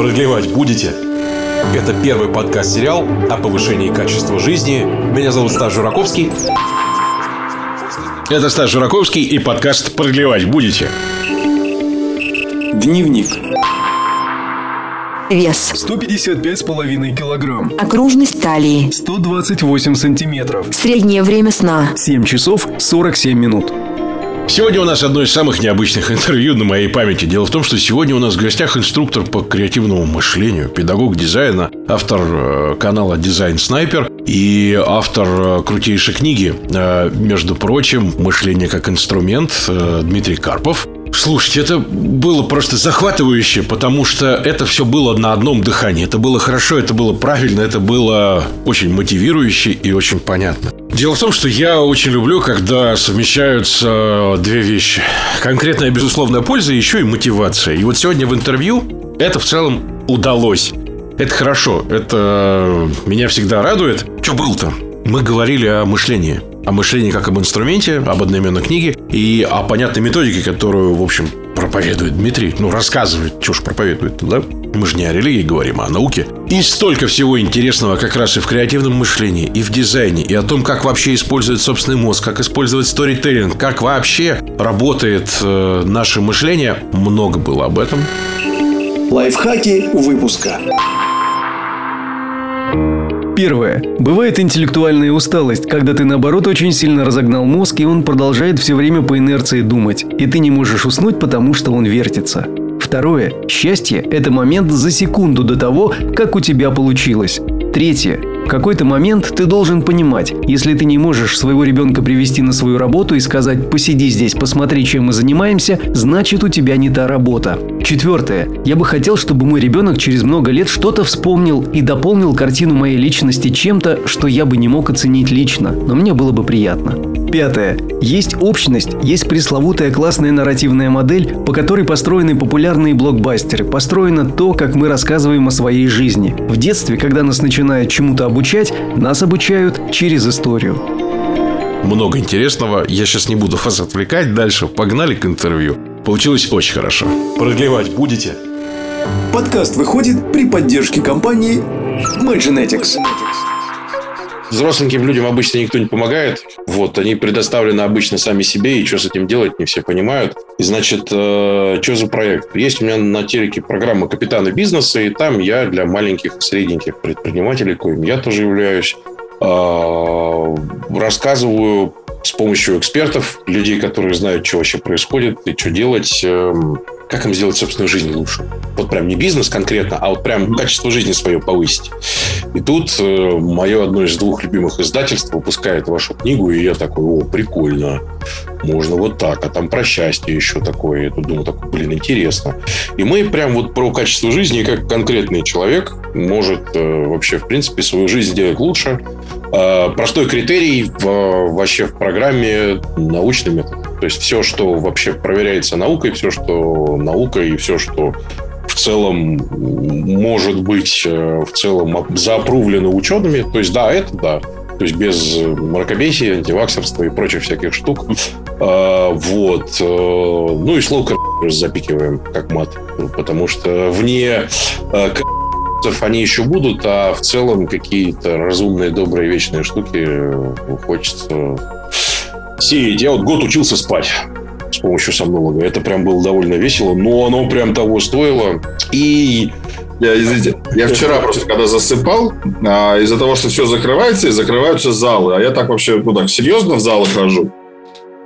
Продлевать будете? Это первый подкаст-сериал о повышении качества жизни. Меня зовут Стас Жураковский. Это Стас Жураковский и подкаст «Продлевать будете?» Дневник. Вес. 155,5 килограмм. Окружность талии. 128 сантиметров. Среднее время сна. 7 часов 47 минут. Сегодня у нас одно из самых необычных интервью на моей памяти. Дело в том, что сегодня у нас в гостях инструктор по креативному мышлению, педагог дизайна, автор э, канала «Дизайн Снайпер» и автор э, крутейшей книги, э, между прочим, «Мышление как инструмент» Дмитрий Карпов. Слушайте, это было просто захватывающе, потому что это все было на одном дыхании. Это было хорошо, это было правильно, это было очень мотивирующе и очень понятно. Дело в том, что я очень люблю, когда совмещаются две вещи. Конкретная безусловная польза и еще и мотивация. И вот сегодня в интервью это в целом удалось. Это хорошо, это меня всегда радует. Что было-то? Мы говорили о мышлении о мышлении как об инструменте, об одноименной книге и о понятной методике, которую, в общем, проповедует Дмитрий. Ну, рассказывает, что ж проповедует, да? Мы же не о религии говорим, а о науке. И столько всего интересного как раз и в креативном мышлении, и в дизайне, и о том, как вообще использовать собственный мозг, как использовать сторителлинг, как вообще работает э, наше мышление. Много было об этом. Лайфхаки выпуска. Первое. Бывает интеллектуальная усталость, когда ты наоборот очень сильно разогнал мозг, и он продолжает все время по инерции думать, и ты не можешь уснуть, потому что он вертится. Второе. Счастье – это момент за секунду до того, как у тебя получилось. Третье какой-то момент ты должен понимать, если ты не можешь своего ребенка привести на свою работу и сказать «посиди здесь, посмотри, чем мы занимаемся», значит у тебя не та работа. Четвертое. Я бы хотел, чтобы мой ребенок через много лет что-то вспомнил и дополнил картину моей личности чем-то, что я бы не мог оценить лично, но мне было бы приятно. Пятое. Есть общность, есть пресловутая классная нарративная модель, по которой построены популярные блокбастеры, построено то, как мы рассказываем о своей жизни. В детстве, когда нас начинают чему-то обучать, нас обучают через историю. Много интересного. Я сейчас не буду вас отвлекать. Дальше погнали к интервью. Получилось очень хорошо. Продлевать будете? Подкаст выходит при поддержке компании Magenetics. Взросленьким людям обычно никто не помогает. Вот, они предоставлены обычно сами себе, и что с этим делать, не все понимают. И, значит, э, что за проект? Есть у меня на телеке программа «Капитаны бизнеса», и там я для маленьких и средненьких предпринимателей, коим я тоже являюсь, э, рассказываю с помощью экспертов, людей, которые знают, что вообще происходит и что делать, э, как им сделать собственную жизнь лучше. Вот прям не бизнес конкретно, а вот прям качество жизни свое повысить. И тут э, мое одно из двух любимых издательств выпускает вашу книгу, и я такой, о, прикольно, можно вот так, а там про счастье еще такое. Я тут думаю, так, блин, интересно. И мы прям вот про качество жизни, как конкретный человек может э, вообще, в принципе, свою жизнь сделать лучше. Э, простой критерий в, вообще в программе научный метод. То есть все, что вообще проверяется наукой, все, что наука и все, что в целом может быть э, в целом заопрувлено учеными. То есть да, это да. То есть без мракобесия, антиваксерства и прочих всяких штук. А, вот. Э, ну и слово запикиваем как мат. Потому что вне э, они еще будут, а в целом какие-то разумные, добрые, вечные штуки хочется сеять. Я вот год учился спать с помощью сомнолога. Это прям было довольно весело, но оно прям того стоило. И я, извините, я вчера просто, когда засыпал, а, из-за того, что все закрывается, и закрываются залы. А я так вообще, ну так, серьезно в залы хожу.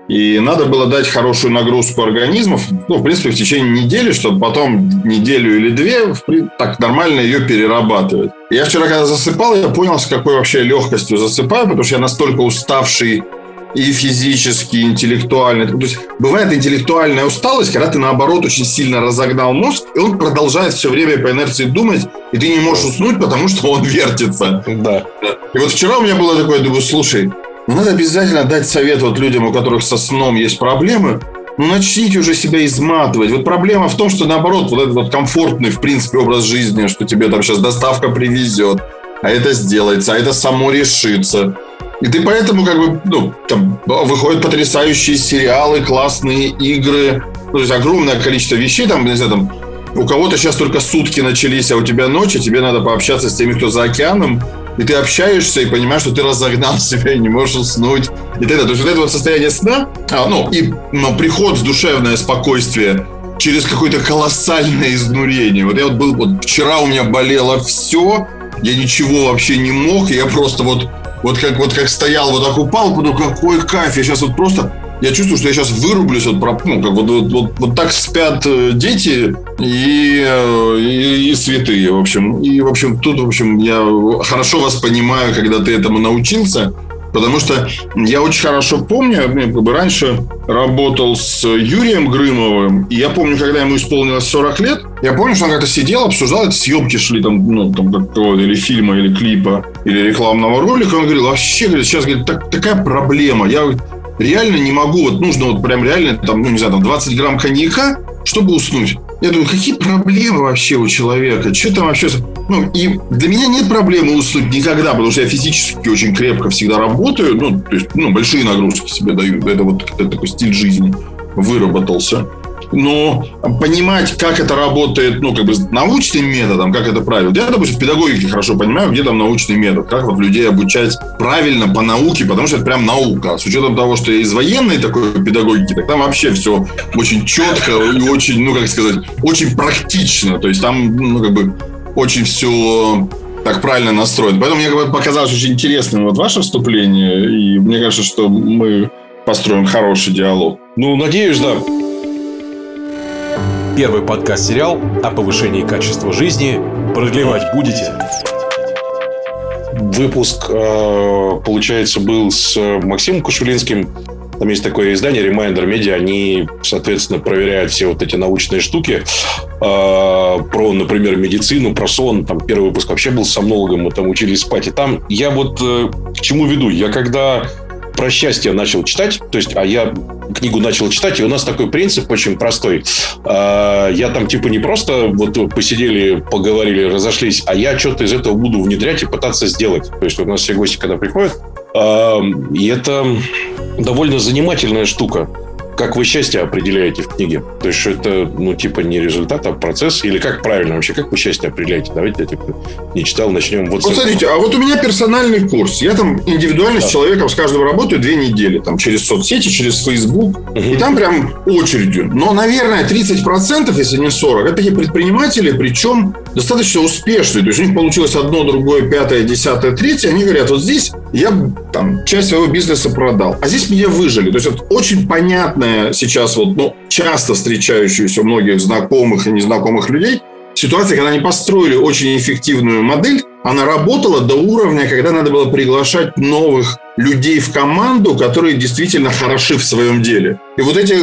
И надо было дать хорошую нагрузку организмов, ну, в принципе, в течение недели, чтобы потом неделю или две так нормально ее перерабатывать. Я вчера, когда засыпал, я понял, с какой вообще легкостью засыпаю, потому что я настолько уставший и физически, и интеллектуально. То есть бывает интеллектуальная усталость, когда ты наоборот очень сильно разогнал мозг, и он продолжает все время по инерции думать, и ты не можешь уснуть, потому что он вертится. Да. И вот вчера у меня было такое, думаю, слушай, ну надо обязательно дать совет вот людям, у которых со сном есть проблемы, ну, начните уже себя изматывать. Вот проблема в том, что, наоборот, вот этот вот комфортный, в принципе, образ жизни, что тебе там сейчас доставка привезет, а это сделается, а это само решится. И ты поэтому как бы, ну, там выходят потрясающие сериалы, классные игры, ну, то есть огромное количество вещей, там, не знаю, там, у кого-то сейчас только сутки начались, а у тебя ночь, и тебе надо пообщаться с теми, кто за океаном, и ты общаешься и понимаешь, что ты разогнал себя и не можешь уснуть. И далее. То есть вот это вот состояние сна, а, ну, и ну, приход в душевное спокойствие через какое-то колоссальное изнурение. Вот я вот был, вот вчера у меня болело все, я ничего вообще не мог, я просто вот, вот как, вот как стоял, вот так упал, подумал, какой кайф, я сейчас вот просто я чувствую, что я сейчас вырублюсь от ну, как вот, вот, вот, вот так спят э, дети и, э, и, и святые, в общем. И, в общем, тут, в общем, я хорошо вас понимаю, когда ты этому научился. Потому что я очень хорошо помню, я как бы раньше работал с Юрием Грымовым, и я помню, когда ему исполнилось 40 лет, я помню, что он как-то сидел, обсуждал, это съемки шли там, ну, там какого-то или фильма, или клипа, или рекламного ролика, он говорил, вообще, сейчас говорит, так, такая проблема, я реально не могу, вот нужно вот прям реально, там, ну, не знаю, там 20 грамм коньяка, чтобы уснуть. Я думаю, какие проблемы вообще у человека? Что там вообще? Ну, и для меня нет проблемы уснуть никогда, потому что я физически очень крепко всегда работаю. Ну, то есть, ну, большие нагрузки себе даю. Это вот это такой стиль жизни выработался но понимать, как это работает, ну, как бы научным методом, как это правильно. Я, допустим, в педагогике хорошо понимаю, где там научный метод, как вот людей обучать правильно по науке, потому что это прям наука. С учетом того, что я из военной такой педагогики, так там вообще все очень четко и очень, ну, как сказать, очень практично. То есть там, ну, как бы очень все так правильно настроено. Поэтому мне показалось очень интересным вот ваше вступление, и мне кажется, что мы построим хороший диалог. Ну, надеюсь, да. Первый подкаст-сериал о повышении качества жизни. Продлевать будете? Выпуск, э, получается, был с Максимом Кушулинским. Там есть такое издание Reminder Media. Они, соответственно, проверяют все вот эти научные штуки э, про, например, медицину, про сон. Там первый выпуск вообще был с сомнологом, мы там учились спать. И там я вот э, к чему веду? Я когда про счастье начал читать, то есть, а я книгу начал читать, и у нас такой принцип очень простой. А, я там типа не просто вот посидели, поговорили, разошлись, а я что-то из этого буду внедрять и пытаться сделать. То есть у нас все гости, когда приходят, и это довольно занимательная штука. Как вы счастье определяете в книге? То есть, что это, ну, типа, не результат, а процесс? Или как правильно вообще? Как вы счастье определяете? Давайте я, типа, не читал, начнем вот, вот с смотрите, а вот у меня персональный курс. Я там индивидуально да. с человеком с каждым работаю две недели. Там через соцсети, через Facebook. Угу. И там прям очередью. Но, наверное, 30%, если не 40%, это такие предприниматели, причем достаточно успешные. То есть, у них получилось одно, другое, пятое, десятое, третье. Они говорят, вот здесь я там часть своего бизнеса продал, а здесь меня выжили. То есть, это очень понятно понятная сейчас вот, ну, часто встречающаяся у многих знакомых и незнакомых людей ситуация, когда они построили очень эффективную модель, она работала до уровня, когда надо было приглашать новых людей в команду, которые действительно хороши в своем деле. И вот эти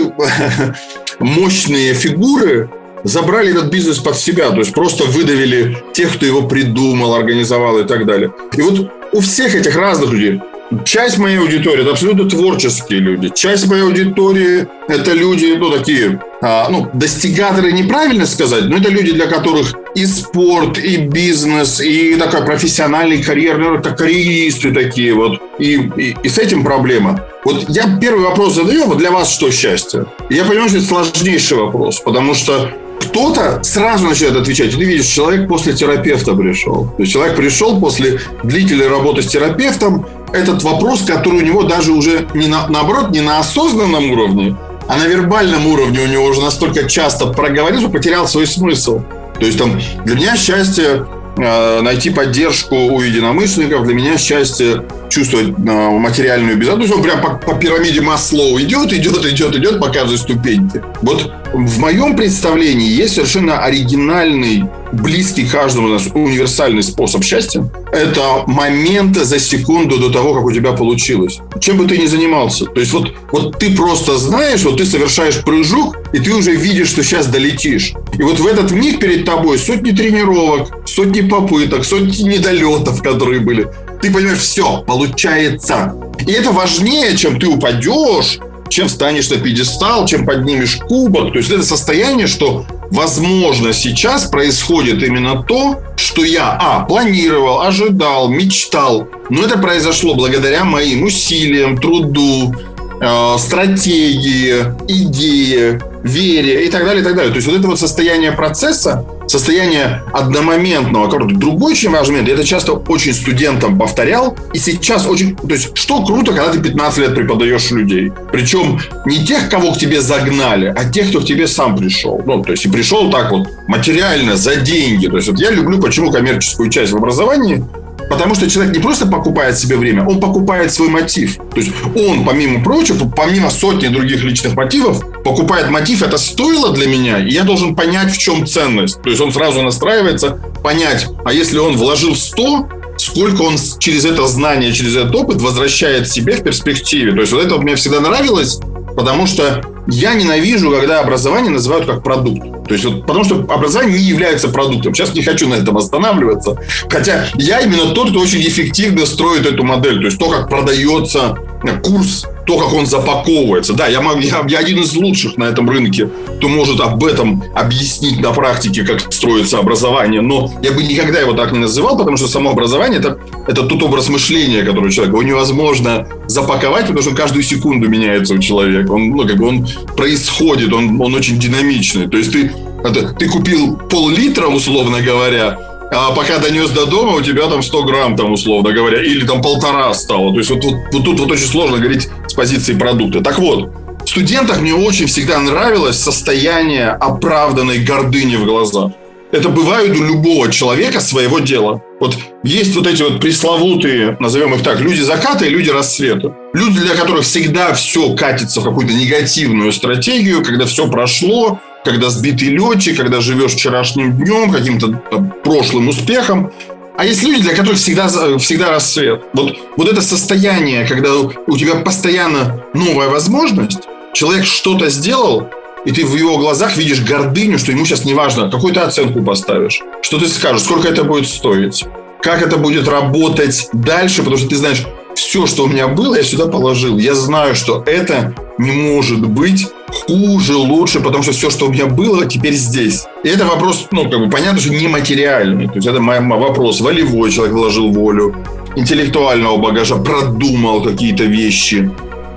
мощные фигуры забрали этот бизнес под себя, то есть просто выдавили тех, кто его придумал, организовал и так далее. И вот у всех этих разных людей Часть моей аудитории – это абсолютно творческие люди. Часть моей аудитории – это люди, ну, такие, а, ну, достигаторы неправильно сказать, но это люди, для которых и спорт, и бизнес, и такой профессиональный карьерный, ну, это карьеристы такие вот. И, и, и с этим проблема. Вот я первый вопрос задаю, вот для вас что счастье? Я понимаю, что это сложнейший вопрос, потому что кто-то сразу начинает отвечать. Ты видишь, человек после терапевта пришел. То есть человек пришел после длительной работы с терапевтом. Этот вопрос, который у него даже уже не на, наоборот, не на осознанном уровне, а на вербальном уровне у него уже настолько часто проговорил, что потерял свой смысл. То есть там для меня счастье Э, найти поддержку у единомышленников. Для меня счастье чувствовать э, материальную безопасность. Он прям по, по пирамиде Маслоу идет, идет, идет, идет по каждой ступеньке. Вот в моем представлении есть совершенно оригинальный, близкий каждому из нас универсальный способ счастья. Это моменты за секунду до того, как у тебя получилось. Чем бы ты ни занимался. То есть вот, вот ты просто знаешь, вот ты совершаешь прыжок, и ты уже видишь, что сейчас долетишь. И вот в этот миг перед тобой сотни тренировок, сотни попыток, сотни недолетов, которые были. Ты понимаешь, все, получается. И это важнее, чем ты упадешь, чем станешь на пьедестал, чем поднимешь кубок. То есть это состояние, что, возможно, сейчас происходит именно то, что я, а, планировал, ожидал, мечтал. Но это произошло благодаря моим усилиям, труду, э, стратегии, идеи, вере и так далее, и так далее. То есть вот это вот состояние процесса, состояние одномоментного, который другой очень важный момент, я это часто очень студентам повторял, и сейчас очень, то есть что круто, когда ты 15 лет преподаешь людей. Причем не тех, кого к тебе загнали, а тех, кто к тебе сам пришел. Ну, то есть и пришел так вот материально, за деньги. То есть вот я люблю почему коммерческую часть в образовании, Потому что человек не просто покупает себе время, он покупает свой мотив. То есть он, помимо прочего, помимо сотни других личных мотивов, покупает мотив, это стоило для меня, и я должен понять, в чем ценность. То есть он сразу настраивается, понять, а если он вложил 100, сколько он через это знание, через этот опыт возвращает себе в перспективе. То есть вот это мне всегда нравилось, потому что я ненавижу, когда образование называют как продукт. То есть, вот, потому что образование не является продуктом. Сейчас не хочу на этом останавливаться. Хотя я именно тот, кто очень эффективно строит эту модель. То есть, то, как продается курс, то, как он запаковывается. Да, я, я, я один из лучших на этом рынке, кто может об этом объяснить на практике, как строится образование. Но я бы никогда его так не называл, потому что само образование это, это тот образ мышления, который у человека. Его невозможно запаковать, потому что каждую секунду меняется у человека. Он, ну, как бы он происходит, он, он очень динамичный. То есть ты, это, ты купил пол-литра, условно говоря, а пока донес до дома, у тебя там 100 грамм, там, условно говоря, или там полтора стало. То есть вот, вот, вот тут вот очень сложно говорить с позиции продукта. Так вот, в студентах мне очень всегда нравилось состояние оправданной гордыни в глазах. Это бывает у любого человека своего дела. Вот есть вот эти вот пресловутые, назовем их так, люди заката и люди рассвета. Люди, для которых всегда все катится в какую-то негативную стратегию, когда все прошло, когда сбитый летчик, когда живешь вчерашним днем, каким-то прошлым успехом. А есть люди, для которых всегда, всегда рассвет. Вот, вот это состояние, когда у тебя постоянно новая возможность, человек что-то сделал, и ты в его глазах видишь гордыню, что ему сейчас не важно, какую ты оценку поставишь, что ты скажешь, сколько это будет стоить, как это будет работать дальше, потому что ты знаешь, все, что у меня было, я сюда положил. Я знаю, что это не может быть хуже, лучше, потому что все, что у меня было, теперь здесь. И это вопрос, ну, как бы понятно, что нематериальный. То есть это мой вопрос волевой, человек вложил волю, интеллектуального багажа, продумал какие-то вещи,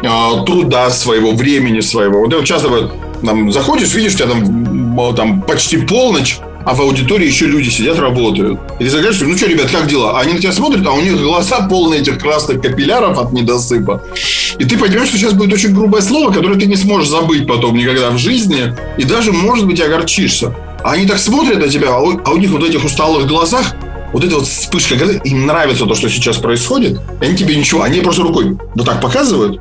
а, труда своего, времени своего. Вот я часто вот, там, заходишь, видишь, у тебя там, там почти полночь, а в аудитории еще люди сидят, работают. И ты заглядаешь, ну что, ребят, как дела? Они на тебя смотрят, а у них глаза полные этих красных капилляров от недосыпа. И ты понимаешь, что сейчас будет очень грубое слово, которое ты не сможешь забыть потом никогда в жизни, и даже, может быть, огорчишься. А они так смотрят на тебя, а у, а у них вот в этих усталых глазах вот эта вот вспышка, им нравится то, что сейчас происходит, и они тебе ничего, они просто рукой вот так показывают,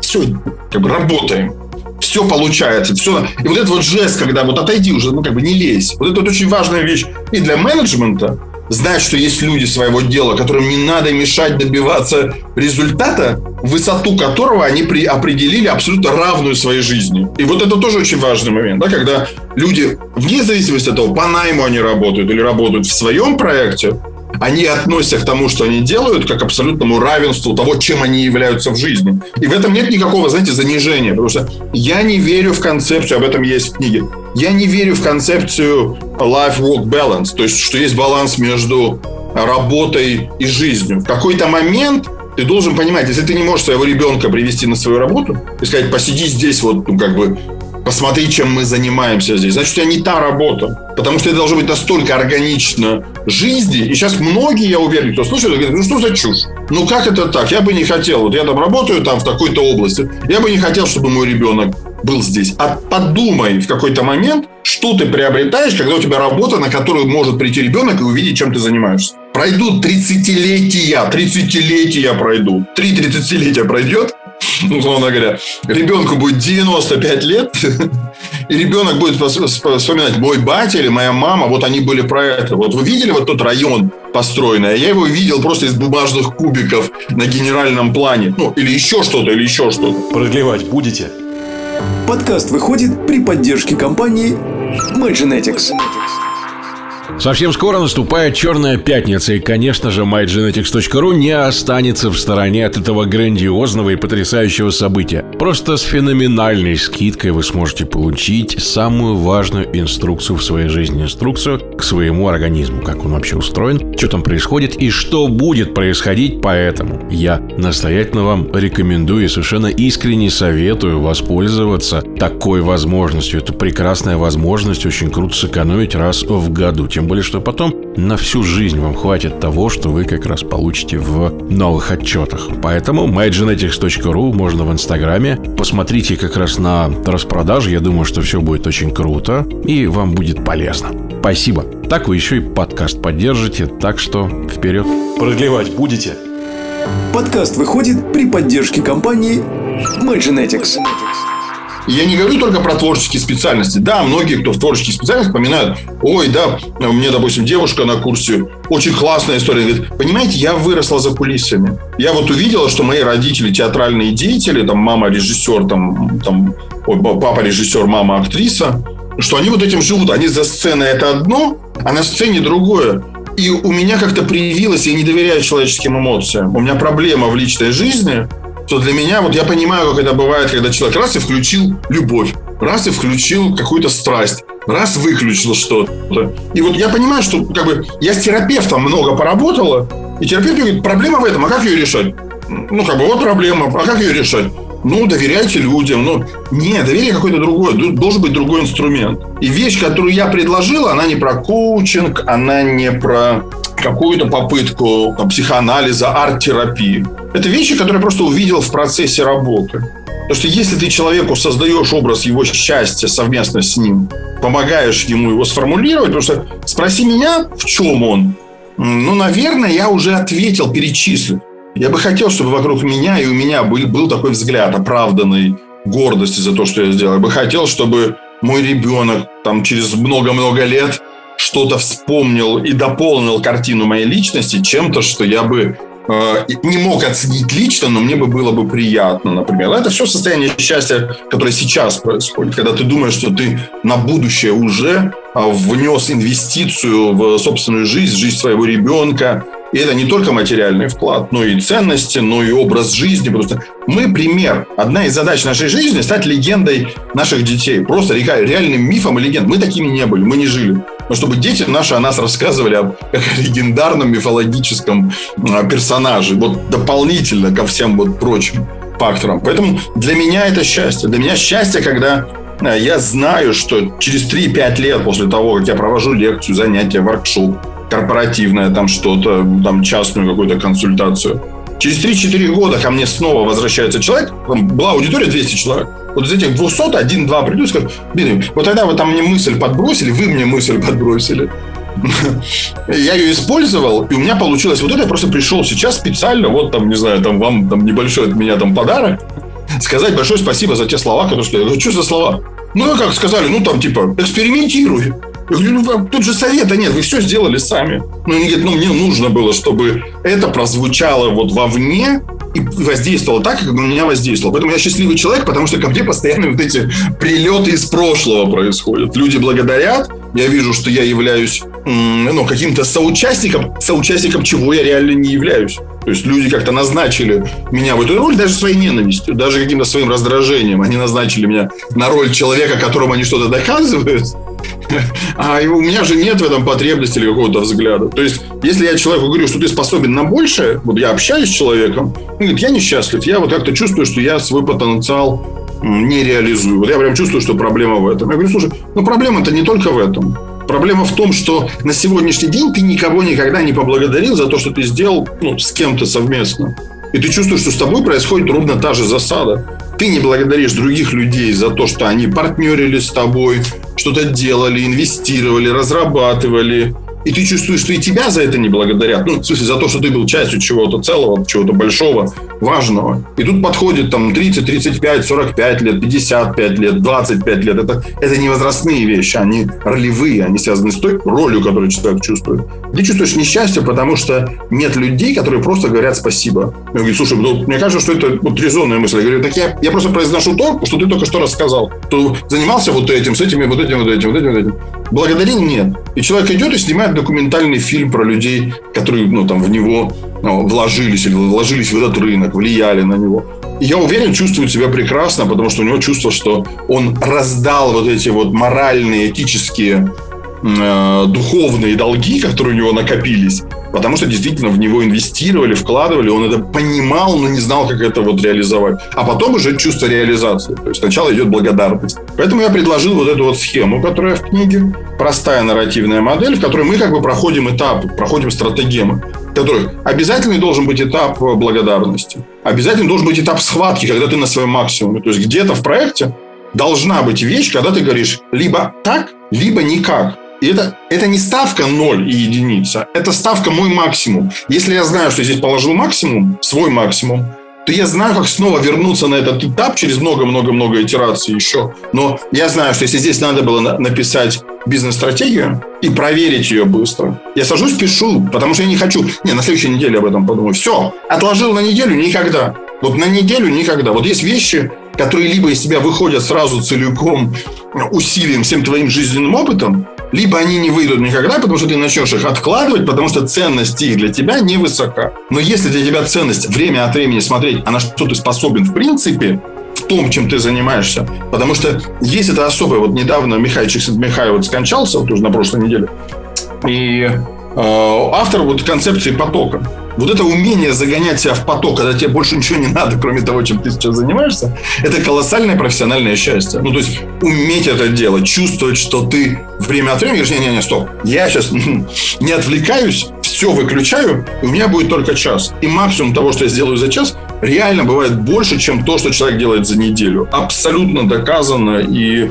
все, как бы работаем все получается, все. И вот этот вот жест, когда вот отойди уже, ну как бы не лезь. Вот это вот очень важная вещь и для менеджмента, знать, что есть люди своего дела, которым не надо мешать добиваться результата, высоту которого они при, определили абсолютно равную своей жизни. И вот это тоже очень важный момент, да, когда люди, вне зависимости от того, по найму они работают или работают в своем проекте, они относятся к тому, что они делают, как к абсолютному равенству того, чем они являются в жизни. И в этом нет никакого, знаете, занижения, потому что я не верю в концепцию, об этом есть в книге, я не верю в концепцию life-work balance, то есть, что есть баланс между работой и жизнью. В какой-то момент ты должен понимать, если ты не можешь своего ребенка привести на свою работу и сказать, посиди здесь, вот, ну, как бы, посмотри, чем мы занимаемся здесь. Значит, у тебя не та работа. Потому что это должно быть настолько органично жизни. И сейчас многие, я уверен, кто слушает, говорят, ну что за чушь? Ну как это так? Я бы не хотел. Вот я там работаю там в такой-то области. Я бы не хотел, чтобы мой ребенок был здесь. А подумай в какой-то момент, что ты приобретаешь, когда у тебя работа, на которую может прийти ребенок и увидеть, чем ты занимаешься. Пройдут 30-летия, 30-летия пройдут. Три 30-летия пройдет, условно говоря, ребенку будет 95 лет, и ребенок будет вспоминать, мой батя или моя мама, вот они были про это. Вот вы видели вот тот район построенный? Я его видел просто из бумажных кубиков на генеральном плане. Ну, или еще что-то, или еще что-то. Продлевать будете? Подкаст выходит при поддержке компании Maginetics. Совсем скоро наступает Черная Пятница, и, конечно же, mygenetics.ru не останется в стороне от этого грандиозного и потрясающего события. Просто с феноменальной скидкой вы сможете получить самую важную инструкцию в своей жизни, инструкцию к своему организму, как он вообще устроен, что там происходит и что будет происходить. Поэтому я настоятельно вам рекомендую и совершенно искренне советую воспользоваться такой возможностью. Это прекрасная возможность очень круто сэкономить раз в году. Тем более, что потом на всю жизнь вам хватит того, что вы как раз получите в новых отчетах. Поэтому mygenetics.ru можно в Инстаграме. Посмотрите как раз на распродажи. Я думаю, что все будет очень круто и вам будет полезно. Спасибо. Так вы еще и подкаст поддержите, так что вперед. Продлевать будете? Подкаст выходит при поддержке компании Mygenetics. Я не говорю только про творческие специальности. Да, многие, кто в творческих специальностях, вспоминают, ой, да, меня, допустим, девушка на курсе, очень классная история. Говорит, понимаете, я выросла за кулисами. Я вот увидела, что мои родители театральные деятели, там мама режиссер, там, там ой, папа режиссер, мама актриса, что они вот этим живут. Они за сценой это одно, а на сцене другое. И у меня как-то привилось, я не доверяю человеческим эмоциям. У меня проблема в личной жизни, то для меня, вот я понимаю, как это бывает, когда человек раз и включил любовь, раз и включил какую-то страсть, раз выключил что-то. И вот я понимаю, что как бы я с терапевтом много поработала, и терапевт говорит, проблема в этом, а как ее решать? Ну, как бы вот проблема, а как ее решать? Ну, доверяйте людям. Ну, не, доверие какое-то другое. Должен быть другой инструмент. И вещь, которую я предложила, она не про коучинг, она не про какую-то попытку там, психоанализа, арт-терапии. Это вещи, которые я просто увидел в процессе работы. Потому что если ты человеку создаешь образ его счастья совместно с ним, помогаешь ему его сформулировать, потому что спроси меня, в чем он, ну, наверное, я уже ответил, перечислил. Я бы хотел, чтобы вокруг меня и у меня был, был такой взгляд оправданной гордости за то, что я сделал. Я бы хотел, чтобы мой ребенок там через много-много лет что-то вспомнил и дополнил картину моей личности чем-то, что я бы э, не мог оценить лично, но мне бы было бы приятно, например. Это все состояние счастья, которое сейчас происходит, когда ты думаешь, что ты на будущее уже а, внес инвестицию в собственную жизнь, жизнь своего ребенка, и это не только материальный вклад, но и ценности, но и образ жизни. Что мы пример. Одна из задач нашей жизни – стать легендой наших детей. Просто реальным мифом и легендой. Мы такими не были, мы не жили. Но чтобы дети наши о нас рассказывали об легендарном мифологическом а, персонаже. Вот дополнительно ко всем вот прочим факторам. Поэтому для меня это счастье. Для меня счастье, когда а, я знаю, что через 3-5 лет после того, как я провожу лекцию, занятия, воркшоп, корпоративное, там что-то, там частную какую-то консультацию. Через 3-4 года ко мне снова возвращается человек, там была аудитория 200 человек. Вот из этих 200 один-два придут и скажут, блин, вот тогда вы там мне мысль подбросили, вы мне мысль подбросили. Я ее использовал, и у меня получилось вот это. Я просто пришел сейчас специально, вот там, не знаю, там вам там небольшой от меня там подарок, сказать большое спасибо за те слова, которые сказали. Что за слова? Ну, как сказали, ну, там, типа, экспериментируй. Ну, тут же совета нет, вы все сделали сами. Ну, они говорят, ну, мне нужно было, чтобы это прозвучало вот вовне, и воздействовало так, как на меня воздействовало. Поэтому я счастливый человек, потому что ко мне постоянно вот эти прилеты из прошлого происходят. Люди благодарят, я вижу, что я являюсь ну, каким-то соучастником, соучастником чего я реально не являюсь. То есть люди как-то назначили меня в эту роль даже своей ненавистью, даже каким-то своим раздражением. Они назначили меня на роль человека, которому они что-то доказывают. А у меня же нет в этом потребности или какого-то взгляда. То есть, если я человеку говорю, что ты способен на большее, вот я общаюсь с человеком, он говорит, я несчастлив, я вот как-то чувствую, что я свой потенциал не реализую. Вот я прям чувствую, что проблема в этом. Я говорю, слушай, ну проблема-то не только в этом. Проблема в том, что на сегодняшний день ты никого никогда не поблагодарил за то, что ты сделал ну, с кем-то совместно. И ты чувствуешь, что с тобой происходит ровно та же засада. Ты не благодаришь других людей за то, что они партнерили с тобой, что-то делали, инвестировали, разрабатывали, и ты чувствуешь, что и тебя за это не благодарят. Ну, в смысле, за то, что ты был частью чего-то целого, чего-то большого, важного. И тут подходит там 30, 35, 45 лет, 55 лет, 25 лет. Это, это не возрастные вещи, они ролевые, они связаны с той ролью, которую человек чувствует. Ты чувствуешь несчастье, потому что нет людей, которые просто говорят спасибо. Я говорю, слушай, ну, мне кажется, что это вот резонная мысль. Я говорю, так я, я просто произношу то, что ты только что рассказал. Ты занимался вот этим, с этими, вот этим, вот этим, вот этим, вот этим. Благодарил? Нет. И человек идет и снимает снимать документальный фильм про людей, которые ну, там, в него ну, вложились или вложились в этот рынок, влияли на него. И я уверен, чувствует себя прекрасно, потому что у него чувство, что он раздал вот эти вот моральные, этические, э, духовные долги, которые у него накопились, потому что действительно в него инвестировали, вкладывали, он это понимал, но не знал, как это вот реализовать. А потом уже чувство реализации. То есть сначала идет благодарность. Поэтому я предложил вот эту вот схему, которая в книге, простая нарративная модель, в которой мы как бы проходим этапы, проходим стратегемы который обязательно должен быть этап благодарности. Обязательно должен быть этап схватки, когда ты на своем максимуме. То есть где-то в проекте должна быть вещь, когда ты говоришь либо так, либо никак. И это, это не ставка 0 и единица, это ставка мой максимум. Если я знаю, что я здесь положил максимум, свой максимум, то я знаю, как снова вернуться на этот этап через много-много-много итераций еще. Но я знаю, что если здесь надо было написать бизнес-стратегию и проверить ее быстро, я сажусь, пишу, потому что я не хочу... Не, на следующей неделе об этом подумаю. Все, отложил на неделю никогда. Вот на неделю никогда. Вот есть вещи, которые либо из тебя выходят сразу целиком усилием, всем твоим жизненным опытом, либо они не выйдут никогда, потому что ты начнешь их откладывать, потому что ценность их для тебя невысока. Но если для тебя ценность время от времени смотреть, а на что ты способен в принципе, в том, чем ты занимаешься. Потому что есть это особое. Вот недавно Михаил Михаил вот скончался, вот уже на прошлой неделе. И э, автор вот концепции потока. Вот это умение загонять себя в поток, когда тебе больше ничего не надо, кроме того, чем ты сейчас занимаешься, это колоссальное профессиональное счастье. Ну, то есть уметь это делать, чувствовать, что ты время от времени говоришь, не-не-не, стоп, я сейчас не отвлекаюсь, все выключаю, и у меня будет только час. И максимум того, что я сделаю за час, реально бывает больше, чем то, что человек делает за неделю. Абсолютно доказано. И,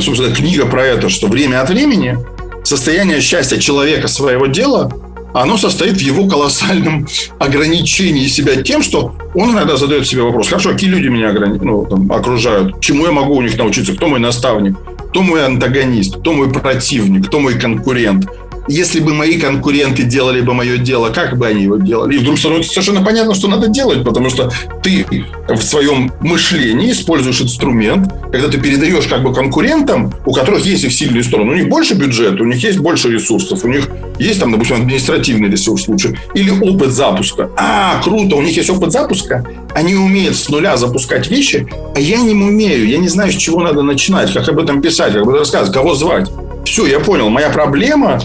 собственно, книга про это, что время от времени состояние счастья человека своего дела оно состоит в его колоссальном ограничении себя тем, что он иногда задает себе вопрос, хорошо, какие люди меня ограни... ну, там, окружают, чему я могу у них научиться, кто мой наставник, кто мой антагонист, кто мой противник, кто мой конкурент – если бы мои конкуренты делали бы мое дело, как бы они его делали? И вдруг становится совершенно понятно, что надо делать, потому что ты в своем мышлении используешь инструмент, когда ты передаешь как бы конкурентам, у которых есть их сильные стороны. У них больше бюджета, у них есть больше ресурсов, у них есть там, допустим, административный ресурс лучше, или опыт запуска. А, круто, у них есть опыт запуска, они умеют с нуля запускать вещи, а я не умею, я не знаю, с чего надо начинать, как об этом писать, как об этом рассказывать, кого звать. Все, я понял, моя проблема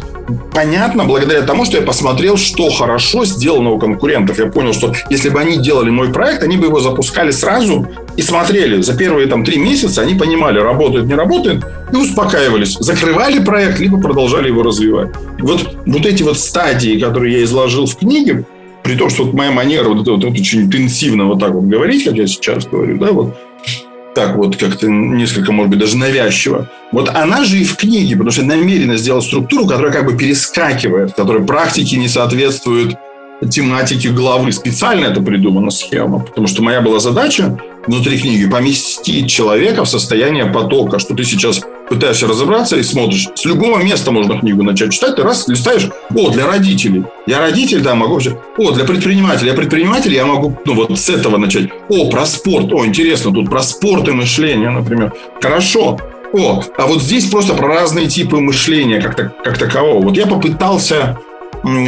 понятно благодаря тому, что я посмотрел, что хорошо сделано у конкурентов. Я понял, что если бы они делали мой проект, они бы его запускали сразу и смотрели. За первые там три месяца они понимали, работает, не работает, и успокаивались. Закрывали проект, либо продолжали его развивать. Вот, вот эти вот стадии, которые я изложил в книге, при том, что вот моя манера вот это вот, вот очень интенсивно вот так вот говорить, как я сейчас говорю, да, вот так вот как-то несколько, может быть, даже навязчиво. Вот она же и в книге, потому что намеренно сделала структуру, которая как бы перескакивает, которая практике не соответствует тематике главы. Специально это придумана схема, потому что моя была задача внутри книги поместить человека в состояние потока, что ты сейчас пытаешься разобраться и смотришь. С любого места можно книгу начать читать. Ты раз листаешь, о, для родителей. Я родитель, да, могу вообще. О, для предпринимателя. Я предприниматель, я могу, ну, вот с этого начать. О, про спорт. О, интересно, тут про спорт и мышление, например. Хорошо. О, а вот здесь просто про разные типы мышления как, как такового. Вот я попытался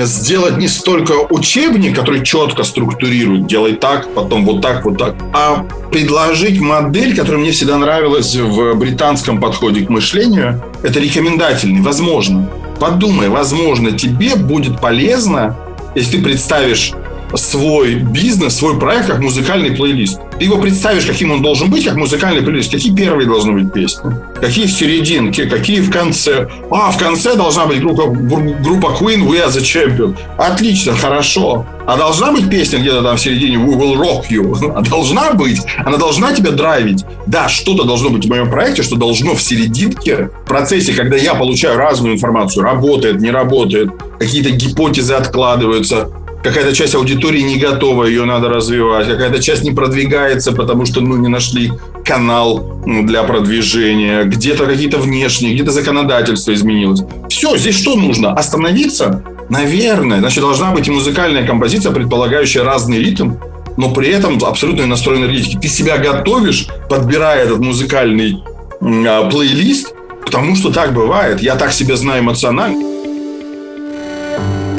сделать не столько учебник, который четко структурирует, делай так, потом вот так, вот так, а предложить модель, которая мне всегда нравилась в британском подходе к мышлению, это рекомендательный, возможно. Подумай, возможно, тебе будет полезно, если ты представишь свой бизнес, свой проект как музыкальный плейлист. Ты его представишь, каким он должен быть, как музыкальный плейлист. Какие первые должны быть песни? Какие в серединке? Какие в конце? А, в конце должна быть группа, группа Queen We Are The Champion. Отлично, хорошо. А должна быть песня где-то там в середине We Will Rock You? А должна быть? Она должна тебя драйвить? Да, что-то должно быть в моем проекте, что должно в серединке, в процессе, когда я получаю разную информацию, работает, не работает, какие-то гипотезы откладываются, какая-то часть аудитории не готова, ее надо развивать, какая-то часть не продвигается, потому что ну, не нашли канал ну, для продвижения, где-то какие-то внешние, где-то законодательство изменилось. Все, здесь что нужно? Остановиться? Наверное. Значит, должна быть и музыкальная композиция, предполагающая разный ритм, но при этом абсолютно настрой энергетики. Ты себя готовишь, подбирая этот музыкальный а, плейлист, потому что так бывает. Я так себя знаю эмоционально.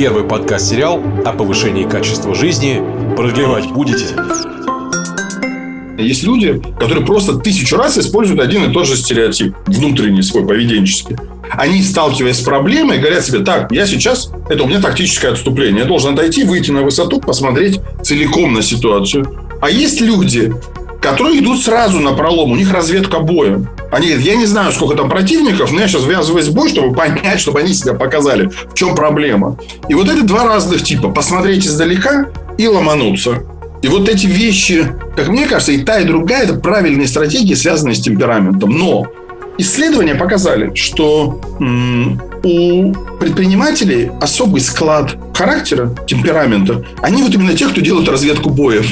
Первый подкаст-сериал о повышении качества жизни. Продлевать будете? Есть люди, которые просто тысячу раз используют один и тот же стереотип, внутренний свой, поведенческий. Они, сталкиваясь с проблемой, говорят себе, так, я сейчас, это у меня тактическое отступление, я должен отойти, выйти на высоту, посмотреть целиком на ситуацию. А есть люди, которые идут сразу на пролом, у них разведка боя. Они говорят, я не знаю, сколько там противников, но я сейчас ввязываюсь в бой, чтобы понять, чтобы они себя показали, в чем проблема. И вот это два разных типа. Посмотреть издалека и ломануться. И вот эти вещи, как мне кажется, и та, и другая, это правильные стратегии, связанные с темпераментом. Но исследования показали, что у предпринимателей особый склад характера, темперамента. Они вот именно те, кто делают разведку боя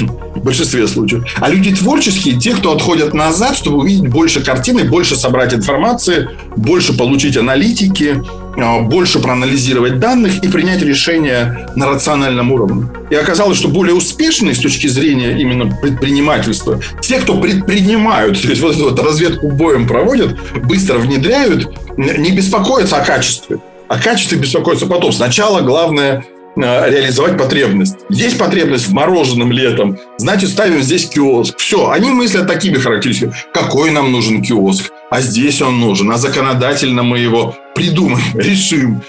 в большинстве случаев. А люди творческие, те, кто отходят назад, чтобы увидеть больше картины, больше собрать информации, больше получить аналитики, а, больше проанализировать данных и принять решение на рациональном уровне. И оказалось, что более успешные с точки зрения именно предпринимательства, те, кто предпринимают, то есть вот эту вот разведку боем проводят, быстро внедряют, не беспокоятся о качестве. О качестве беспокоятся потом. Сначала главное реализовать потребность. Есть потребность в мороженом летом, значит, ставим здесь киоск. Все, они мыслят такими характеристиками. Какой нам нужен киоск? А здесь он нужен. А законодательно мы его придумаем, решим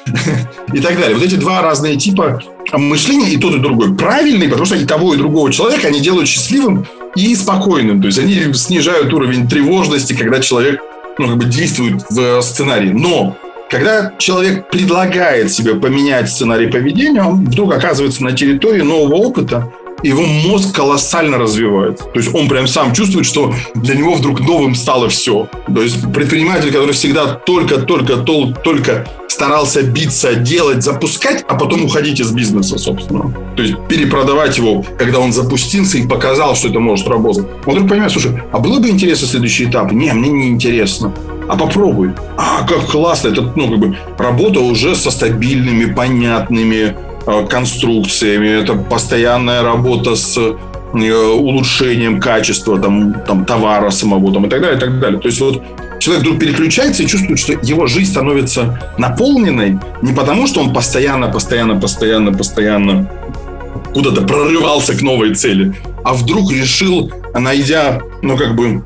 и так далее. Вот эти два разные типа мышления, и тот, и другой. Правильный, потому что они того и другого человека, они делают счастливым и спокойным. То есть они снижают уровень тревожности, когда человек ну, как бы действует в сценарии. Но когда человек предлагает себе поменять сценарий поведения, он вдруг оказывается на территории нового опыта, его мозг колоссально развивается. То есть он прям сам чувствует, что для него вдруг новым стало все. То есть предприниматель, который всегда только-только-только старался биться, делать, запускать, а потом уходить из бизнеса, собственно. То есть перепродавать его, когда он запустился и показал, что это может работать. Он вдруг понимает, слушай, а было бы интересно следующий этап? Не, мне не интересно а попробуй. А, как классно. Это, ну, как бы работа уже со стабильными, понятными э, конструкциями. Это постоянная работа с э, улучшением качества там, там, товара самого там, и так далее, и так далее. То есть вот человек вдруг переключается и чувствует, что его жизнь становится наполненной не потому, что он постоянно, постоянно, постоянно, постоянно куда-то прорывался к новой цели, а вдруг решил, найдя, ну, как бы,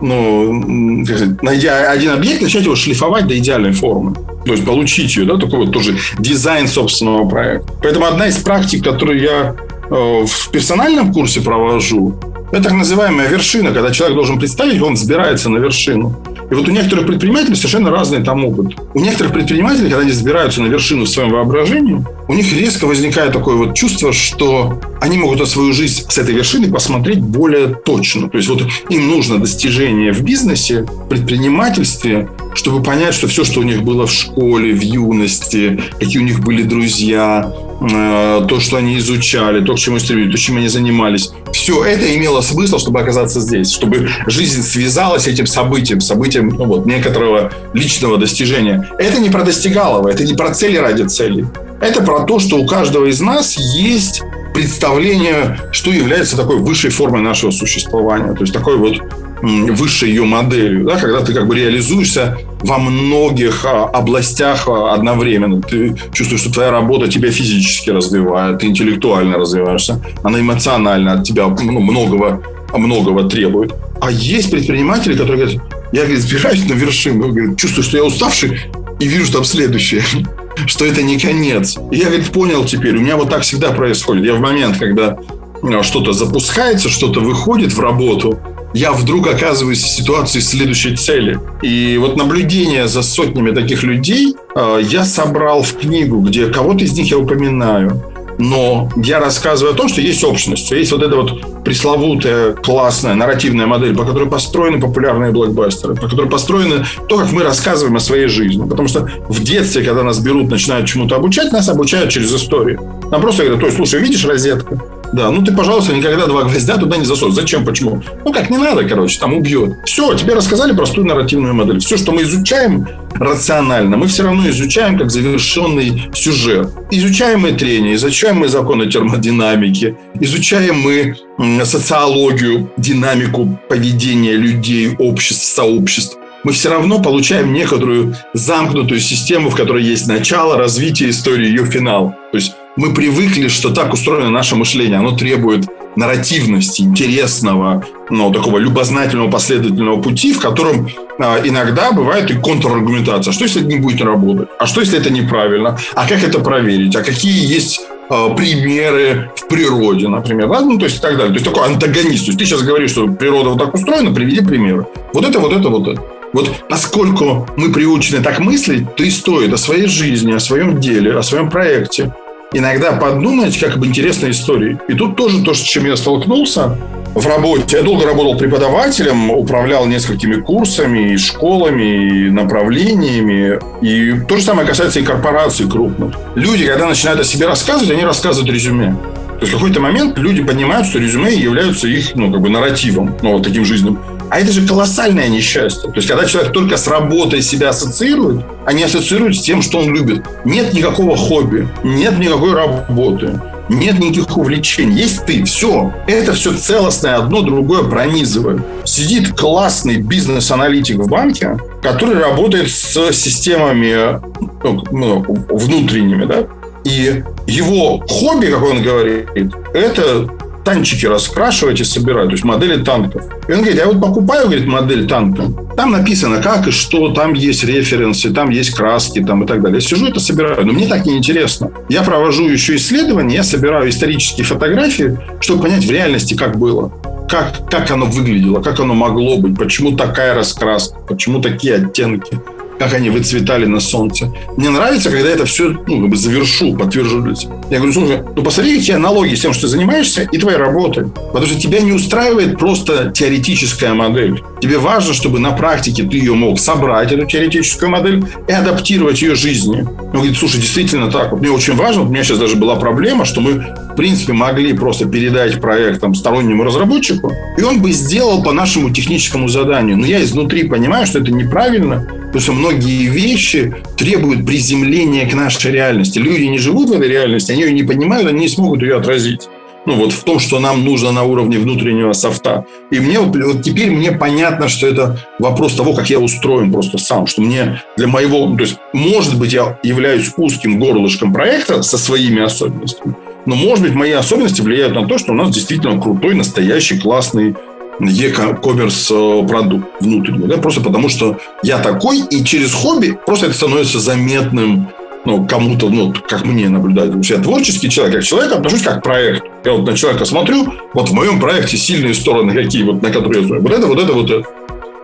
ну, сказать, найдя один объект, начать его шлифовать до идеальной формы. То есть получить ее, да, такой вот тоже дизайн собственного проекта. Поэтому одна из практик, которую я э, в персональном курсе провожу, это так называемая вершина, когда человек должен представить, он взбирается на вершину. И вот у некоторых предпринимателей совершенно разный там опыт. У некоторых предпринимателей, когда они взбираются на вершину в своем воображении, у них резко возникает такое вот чувство, что они могут на свою жизнь с этой вершины посмотреть более точно. То есть вот им нужно достижение в бизнесе, в предпринимательстве, чтобы понять, что все, что у них было в школе, в юности, какие у них были друзья, э, то, что они изучали, то, к чему стремились, то, чем они занимались, все это имело смысл, чтобы оказаться здесь, чтобы жизнь связалась этим событием, событием ну, вот, некоторого личного достижения. Это не про достигалово, это не про цели ради цели. Это про то, что у каждого из нас есть представление, что является такой высшей формой нашего существования. То есть такой вот высшей ее моделью, да, когда ты как бы реализуешься во многих а, областях а, одновременно. Ты чувствуешь, что твоя работа тебя физически развивает, ты интеллектуально развиваешься, она эмоционально от тебя ну, многого, многого требует. А есть предприниматели, которые говорят, я говорит, сбираюсь на вершину, говорит, чувствую, что я уставший, и вижу там следующее, что это не конец. И я, говорит, понял теперь, у меня вот так всегда происходит. Я в момент, когда ну, что-то запускается, что-то выходит в работу, я вдруг оказываюсь в ситуации следующей цели. И вот наблюдение за сотнями таких людей э, я собрал в книгу, где кого-то из них я упоминаю. Но я рассказываю о том, что есть общность, что есть вот эта вот пресловутая, классная нарративная модель, по которой построены популярные блокбастеры, по которой построено то, как мы рассказываем о своей жизни. Потому что в детстве, когда нас берут, начинают чему-то обучать, нас обучают через историю. Нам просто говорят, то есть, слушай, видишь розетка? Да, ну ты, пожалуйста, никогда два гвоздя туда не засунь. Зачем? Почему? Ну как, не надо, короче, там убьет. Все, тебе рассказали простую нарративную модель. Все, что мы изучаем рационально, мы все равно изучаем как завершенный сюжет. Изучаем мы трение, изучаем мы законы термодинамики, изучаем мы социологию, динамику поведения людей, обществ, сообществ. мы все равно получаем некоторую замкнутую систему, в которой есть начало, развитие истории, ее финал. То есть мы привыкли, что так устроено наше мышление. Оно требует нарративности, интересного, ну, такого любознательного, последовательного пути, в котором а, иногда бывает и контраргументация. Что, если это не будет работать? А что, если это неправильно? А как это проверить? А какие есть а, примеры в природе, например, да? ну, то есть и так далее. То есть такой антагонист. То есть ты сейчас говоришь, что природа вот так устроена, приведи примеры. Вот это, вот это, вот это. Вот поскольку мы приучены так мыслить, то и стоит о своей жизни, о своем деле, о своем проекте иногда подумать, как об интересной истории. И тут тоже то, с чем я столкнулся в работе. Я долго работал преподавателем, управлял несколькими курсами, и школами, и направлениями. И то же самое касается и корпораций крупных. Люди, когда начинают о себе рассказывать, они рассказывают резюме. То есть в какой-то момент люди понимают, что резюме являются их, ну, как бы нарративом, ну, вот таким жизненным. А это же колоссальное несчастье. То есть, когда человек только с работой себя ассоциирует, а не ассоциирует с тем, что он любит. Нет никакого хобби, нет никакой работы, нет никаких увлечений. Есть ты, все. Это все целостное, одно другое пронизывает. Сидит классный бизнес-аналитик в банке, который работает с системами ну, ну внутренними, да, и его хобби, как он говорит, это танчики раскрашивать и собирать, то есть модели танков. И он говорит, я вот покупаю, говорит, модель танка. Там написано, как и что, там есть референсы, там есть краски там и так далее. Я сижу это собираю, но мне так неинтересно. Я провожу еще исследования, я собираю исторические фотографии, чтобы понять в реальности, как было как, как оно выглядело, как оно могло быть, почему такая раскраска, почему такие оттенки как они выцветали на солнце. Мне нравится, когда это все ну, как бы завершу, подтвержу Я говорю, слушай, ну посмотри, какие аналогии с тем, что ты занимаешься, и твоей работой. Потому что тебя не устраивает просто теоретическая модель. Тебе важно, чтобы на практике ты ее мог собрать, эту теоретическую модель, и адаптировать ее жизни. Он говорит, слушай, действительно так. Вот мне очень важно, у меня сейчас даже была проблема, что мы, в принципе, могли просто передать проект там, стороннему разработчику, и он бы сделал по нашему техническому заданию. Но я изнутри понимаю, что это неправильно, потому что многие вещи требуют приземления к нашей реальности. Люди не живут в этой реальности, они ее не понимают, они не смогут ее отразить ну, вот в том, что нам нужно на уровне внутреннего софта. И мне вот, вот теперь мне понятно, что это вопрос того, как я устроен просто сам, что мне для моего, то есть, может быть, я являюсь узким горлышком проекта со своими особенностями, но, может быть, мои особенности влияют на то, что у нас действительно крутой, настоящий, классный e-commerce э, продукт внутренний, да, просто потому что я такой, и через хобби просто это становится заметным ну, кому-то, ну, как мне наблюдать. Потому что я творческий человек, как человек отношусь как к проекту. Я вот на человека смотрю, вот в моем проекте сильные стороны какие, вот на которые я смотрю. Вот это, вот это, вот это.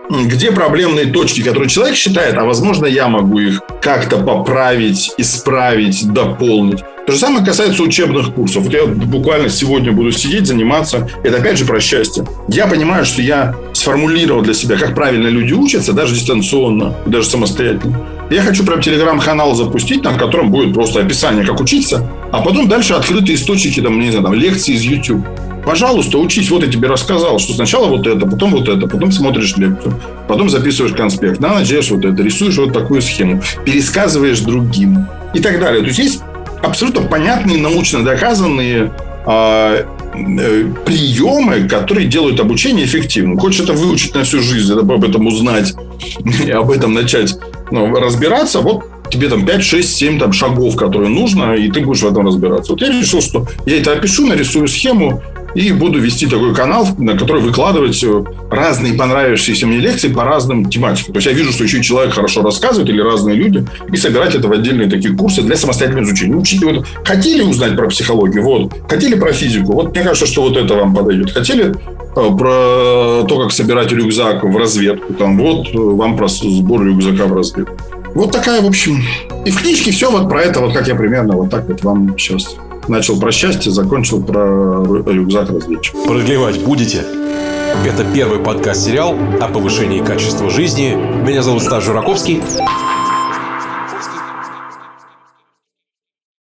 Где проблемные точки, которые человек считает, а возможно, я могу их как-то поправить, исправить, дополнить. То же самое касается учебных курсов. Вот я буквально сегодня буду сидеть, заниматься. Это опять же про счастье. Я понимаю, что я сформулировал для себя, как правильно люди учатся, даже дистанционно, даже самостоятельно. Я хочу прям телеграм-канал запустить, на котором будет просто описание, как учиться, а потом дальше открытые источники, там, не знаю, там, лекции из YouTube. Пожалуйста, учись. Вот я тебе рассказал, что сначала вот это, потом вот это, потом смотришь лекцию, потом записываешь конспект, на ночь вот это, рисуешь вот такую схему, пересказываешь другим и так далее. То есть есть абсолютно понятные, научно доказанные э, э, приемы, которые делают обучение эффективным. Хочешь это выучить на всю жизнь, об этом узнать об этом начать ну, разбираться, вот тебе там 5, 6, 7 там, шагов, которые нужно, и ты будешь в этом разбираться. Вот я решил, что я это опишу, нарисую схему, и буду вести такой канал, на который выкладывать э, разные понравившиеся мне лекции по разным тематикам. То есть я вижу, что еще человек хорошо рассказывает или разные люди, и собирать это в отдельные такие курсы для самостоятельного изучения. Учите, вот, хотели узнать про психологию, вот, хотели про физику, вот мне кажется, что вот это вам подойдет. Хотели э, про то, как собирать рюкзак в разведку, там вот э, вам про сбор рюкзака в разведку. Вот такая, в общем, и в книжке все вот про это, вот как я примерно вот так вот вам сейчас Начал про счастье, закончил про рюкзак разведчик. Продлевать будете? Это первый подкаст-сериал о повышении качества жизни. Меня зовут Стас Жураковский.